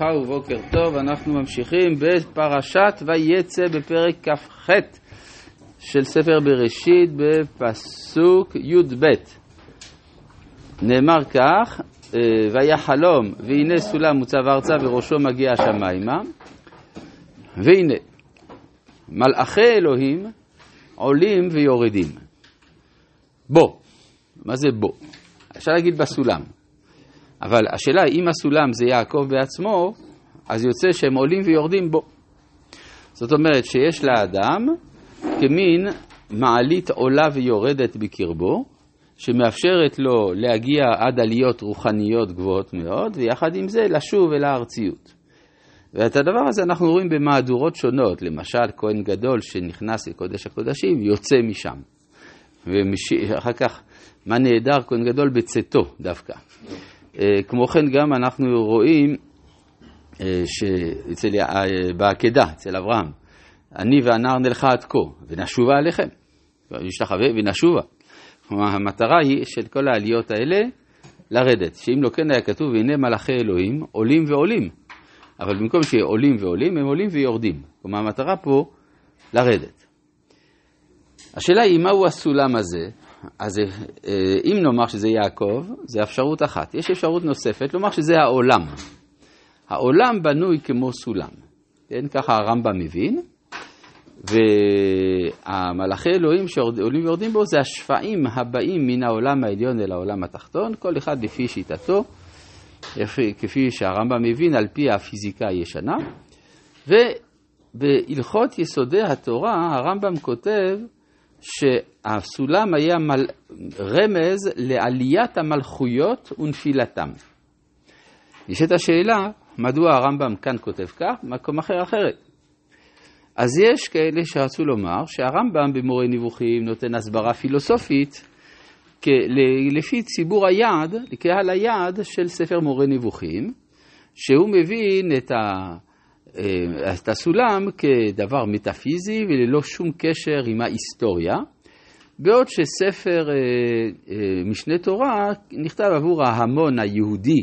וברכה ובוקר טוב, אנחנו ממשיכים בפרשת ויצא בפרק כ"ח של ספר בראשית בפסוק י"ב. נאמר כך, אה, והיה חלום והנה סולם מוצב ארצה וראשו מגיע השמיימה והנה מלאכי אלוהים עולים ויורדים. בוא, מה זה בוא? אפשר להגיד בסולם. אבל השאלה, אם הסולם זה יעקב בעצמו, אז יוצא שהם עולים ויורדים בו. זאת אומרת שיש לאדם כמין מעלית עולה ויורדת בקרבו, שמאפשרת לו להגיע עד עליות רוחניות גבוהות מאוד, ויחד עם זה לשוב אל הארציות. ואת הדבר הזה אנחנו רואים במהדורות שונות, למשל כהן גדול שנכנס לקודש הקודשים יוצא משם. ואחר כך, מה נהדר כהן גדול בצאתו דווקא. אה, כמו כן גם אנחנו רואים אה, שאצל, אה, בעקדה, אצל אברהם, אני והנער נלכה עד כה, ונשובה עליכם, ונשתחווה ונשובה. כלומר, המטרה היא של כל העליות האלה לרדת, שאם לא כן היה כתוב, והנה מלאכי אלוהים עולים ועולים, אבל במקום שיהיה עולים ועולים, הם עולים ויורדים. כלומר, המטרה פה לרדת. השאלה היא, מהו הסולם הזה? אז אה, אם נאמר שזה יעקב, זה אפשרות אחת. יש אפשרות נוספת, לומר שזה העולם. העולם בנוי כמו סולם. כן, ככה הרמב"ם מבין. והמלאכי אלוהים שעולים ויורדים בו זה השפעים הבאים מן העולם העליון אל העולם התחתון, כל אחד לפי שיטתו, כפי שהרמב"ם מבין על פי הפיזיקה הישנה. ובהלכות יסודי התורה הרמב"ם כותב שהסולם היה מל... רמז לעליית המלכויות ונפילתם. נשאלת השאלה, מדוע הרמב"ם כאן כותב כך, במקום אחר אחרת. אז יש כאלה שרצו לומר שהרמב"ם במורה נבוכים נותן הסברה פילוסופית לפי ציבור היעד, לקהל היעד של ספר מורה נבוכים, שהוא מבין את ה... אה, את הסולם כדבר מטאפיזי וללא שום קשר עם ההיסטוריה, בעוד שספר אה, אה, משנה תורה נכתב עבור ההמון היהודי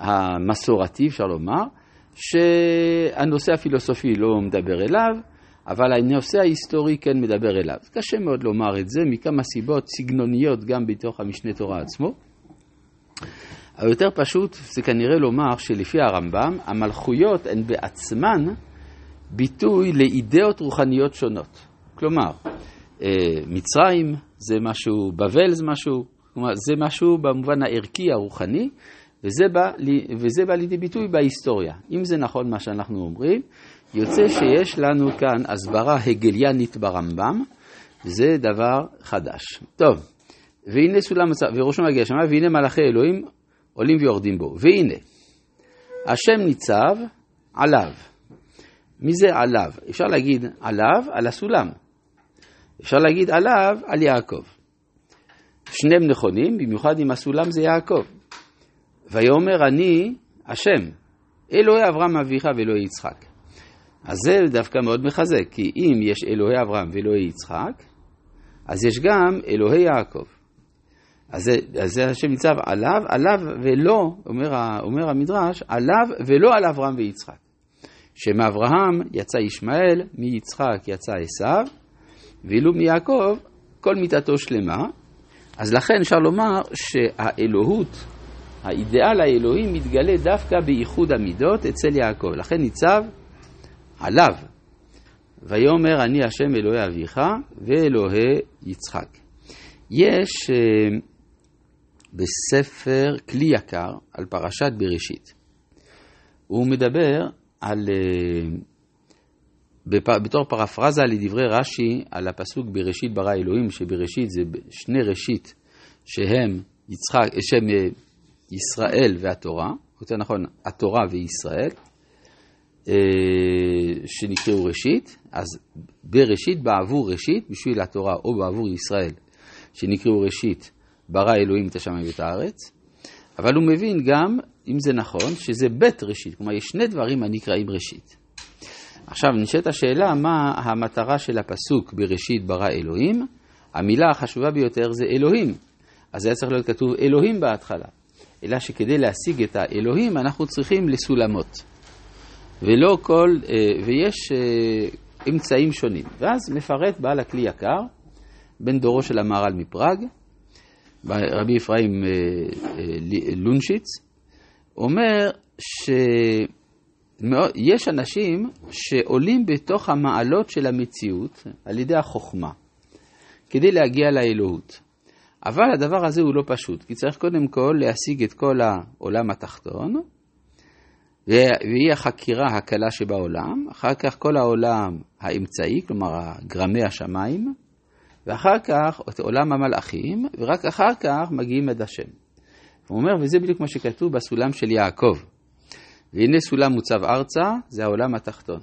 המסורתי, אפשר לומר, שהנושא הפילוסופי לא מדבר אליו, אבל הנושא ההיסטורי כן מדבר אליו. קשה מאוד לומר את זה מכמה סיבות סגנוניות גם בתוך המשנה תורה עצמו. היותר פשוט זה כנראה לומר שלפי הרמב"ם, המלכויות הן בעצמן ביטוי לאידאות רוחניות שונות. כלומר, אה, מצרים זה משהו, בבל זה משהו, כלומר זה משהו במובן הערכי הרוחני, וזה בא, וזה בא לידי ביטוי בהיסטוריה. אם זה נכון מה שאנחנו אומרים, יוצא שיש לנו כאן הסברה הגליאנית ברמב"ם, זה דבר חדש. טוב, והנה סולם, וראשו מגיע שמה, והנה מלאכי אלוהים עולים ויורדים בו. והנה, השם ניצב עליו. מי זה עליו? אפשר להגיד עליו, על הסולם. אפשר להגיד עליו, על יעקב. שניהם נכונים, במיוחד אם הסולם זה יעקב. ויאמר אני השם, אלוהי אברהם אביך ואלוהי יצחק. אז זה דווקא מאוד מחזק, כי אם יש אלוהי אברהם ואלוהי יצחק, אז יש גם אלוהי יעקב. אז זה, אז זה השם ניצב עליו, עליו ולא, אומר, אומר המדרש, עליו ולא על אברהם ויצחק. שמאברהם יצא ישמעאל, מיצחק יצא עשיו, ואילו מיעקב כל מיתתו שלמה. אז לכן אפשר לומר שהאלוהות, האידאל האלוהי מתגלה דווקא באיחוד המידות אצל יעקב. לכן ניצב עליו. ויאמר אני השם אלוהי אביך ואלוהי יצחק. יש אה, בספר כלי יקר על פרשת בראשית. הוא מדבר על, אה, בתור פרפרזה לדברי רש"י על הפסוק בראשית ברא אלוהים, שבראשית זה שני ראשית שהם יצחק, שם אה, ישראל והתורה, יותר נכון, התורה וישראל, אה, שנקראו ראשית, אז בראשית בעבור ראשית, בשביל התורה או בעבור ישראל, שנקראו ראשית, ברא אלוהים את השמיים ואת הארץ, אבל הוא מבין גם, אם זה נכון, שזה בית ראשית, כלומר יש שני דברים הנקראים ראשית. עכשיו נשאלת השאלה מה המטרה של הפסוק בראשית ברא אלוהים, המילה החשובה ביותר זה אלוהים, אז היה צריך להיות כתוב אלוהים בהתחלה. אלא שכדי להשיג את האלוהים אנחנו צריכים לסולמות. ולא כל, אה, ויש אה, אמצעים שונים. ואז מפרט בעל הכלי יקר, בן דורו של המהר"ל מפראג, רבי אפרים לונשיץ, אומר שיש אנשים שעולים בתוך המעלות של המציאות על ידי החוכמה, כדי להגיע לאלוהות. אבל הדבר הזה הוא לא פשוט, כי צריך קודם כל להשיג את כל העולם התחתון, והיא החקירה הקלה שבעולם, אחר כך כל העולם האמצעי, כלומר גרמי השמיים, ואחר כך את עולם המלאכים, ורק אחר כך מגיעים עד השם. הוא אומר, וזה בדיוק מה שכתוב בסולם של יעקב. והנה סולם מוצב ארצה, זה העולם התחתון.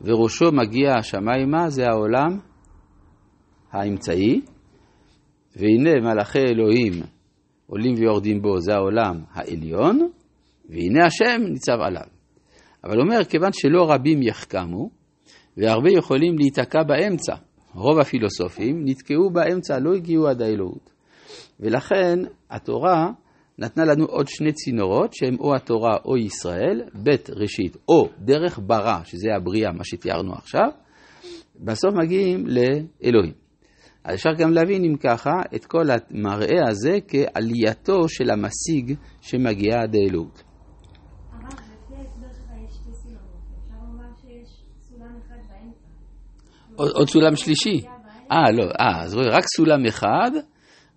וראשו מגיע השמיימה, זה העולם האמצעי. והנה מלאכי אלוהים עולים ויורדים בו, זה העולם העליון. והנה השם ניצב עליו. אבל אומר, כיוון שלא רבים יחכמו, והרבה יכולים להיתקע באמצע, רוב הפילוסופים נתקעו באמצע, לא הגיעו עד האלוהות. ולכן התורה נתנה לנו עוד שני צינורות שהם או התורה או ישראל, ב' ראשית, או דרך ברא, שזה הבריאה, מה שתיארנו עכשיו, בסוף מגיעים לאלוהים. אז אפשר גם להבין אם ככה את כל המראה הזה כעלייתו של המשיג שמגיע עד האלוהות. עוד סולם שלישי. אה, לא, אה, אז רואים, רק סולם אחד,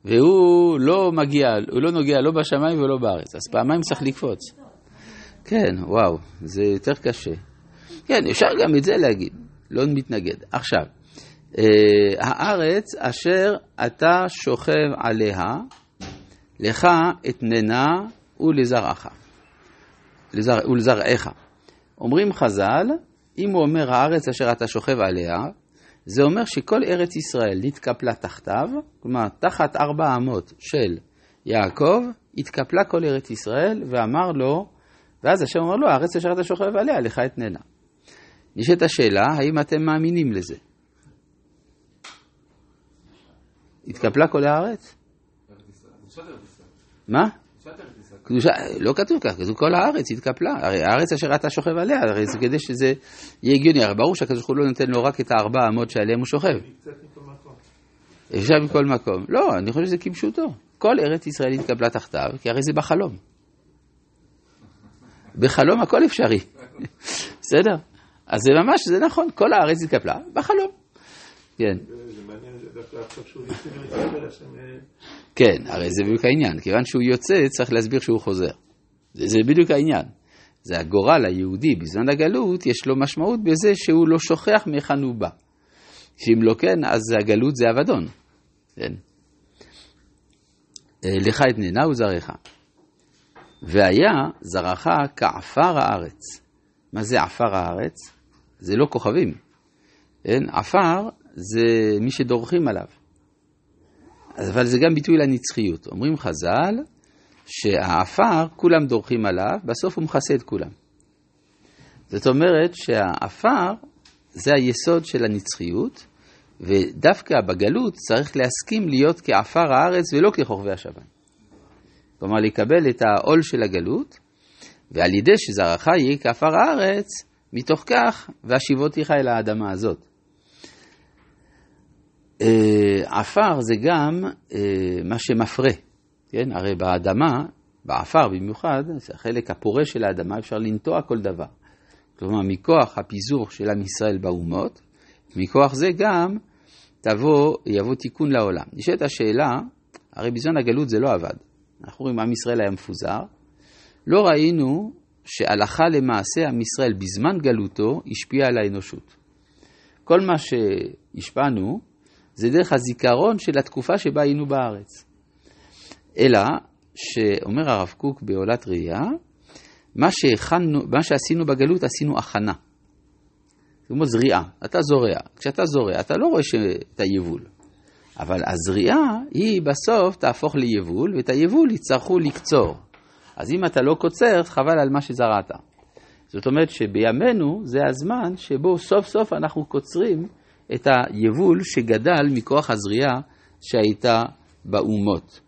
והוא לא מגיע, הוא לא נוגע לא בשמיים ולא בארץ, אז פעמיים צריך לקפוץ. כן, וואו, זה יותר קשה. כן, אפשר גם את זה להגיד, לא מתנגד. עכשיו, אה, הארץ אשר אתה שוכב עליה, לך אתננה ולזרעך. לזר, ולזרעך. אומרים חז"ל, אם הוא אומר הארץ אשר אתה שוכב עליה, זה אומר שכל ארץ ישראל נתקפלה תחתיו, כלומר תחת ארבע אמות של יעקב, התקפלה כל ארץ ישראל ואמר לו, ואז השם אומר לו, הארץ אשר אתה שוכב עליה, לך אתננה. נשאלת השאלה, האם אתם מאמינים לזה? התקפלה כל הארץ? מה? קדושה, לא כתוב כך, כתוב כל הארץ התקפלה, הרי הארץ אשר אתה שוכב עליה, הרי זה כדי שזה יהיה הגיוני, הרי ברור שהקדוש ברוך הוא לא נותן לו רק את הארבע אמות שעליהם הוא שוכב. אפשר מכל מקום. לא, אני חושב שזה כפשוטו. כל ארץ ישראל התקפלה תחתיו, כי הרי זה בחלום. בחלום הכל אפשרי. בסדר? אז זה ממש, זה נכון, כל הארץ התקפלה בחלום. כן. כן, הרי זה בדיוק העניין. כיוון שהוא יוצא, צריך להסביר שהוא חוזר. זה, זה בדיוק העניין. זה הגורל היהודי בזמן הגלות, יש לו משמעות בזה שהוא לא שוכח מהיכן הוא בא. שאם לא כן, אז הגלות זה אבדון. כן. אה, לך אתננה וזרעך. והיה זרעך כעפר הארץ. מה זה עפר הארץ? זה לא כוכבים. כן? עפר זה מי שדורכים עליו. אבל זה גם ביטוי לנצחיות. אומרים חז"ל שהעפר, כולם דורכים עליו, בסוף הוא מכסה את כולם. זאת אומרת שהעפר זה היסוד של הנצחיות, ודווקא בגלות צריך להסכים להיות כעפר הארץ ולא ככוכבי השמיים. כלומר, לקבל את העול של הגלות, ועל ידי שזרעך יהיה כעפר הארץ, מתוך כך, והשיבותיך אל האדמה הזאת. אה, עפר זה גם אה, מה שמפרה, כן? הרי באדמה, בעפר במיוחד, זה החלק הפורה של האדמה, אפשר לנטוע כל דבר. כלומר, מכוח הפיזור של עם ישראל באומות, מכוח זה גם תבוא, יבוא תיקון לעולם. נשאלת השאלה, הרי בזמן הגלות זה לא עבד. אנחנו רואים, עם ישראל היה מפוזר. לא ראינו שהלכה למעשה עם ישראל בזמן גלותו השפיע על האנושות. כל מה שהשפענו זה דרך הזיכרון של התקופה שבה היינו בארץ. אלא שאומר הרב קוק בעולת ראייה, מה, שהכנו, מה שעשינו בגלות עשינו הכנה. כמו זריעה, אתה זורע. כשאתה זורע, אתה לא רואה את היבול. אבל הזריעה היא בסוף תהפוך ליבול, ואת היבול יצטרכו לקצור. אז אם אתה לא קוצר, חבל על מה שזרעת. זאת אומרת שבימינו זה הזמן שבו סוף סוף אנחנו קוצרים את היבול שגדל מכוח הזריעה שהייתה באומות.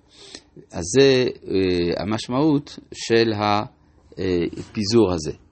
אז זה אה, המשמעות של הפיזור הזה.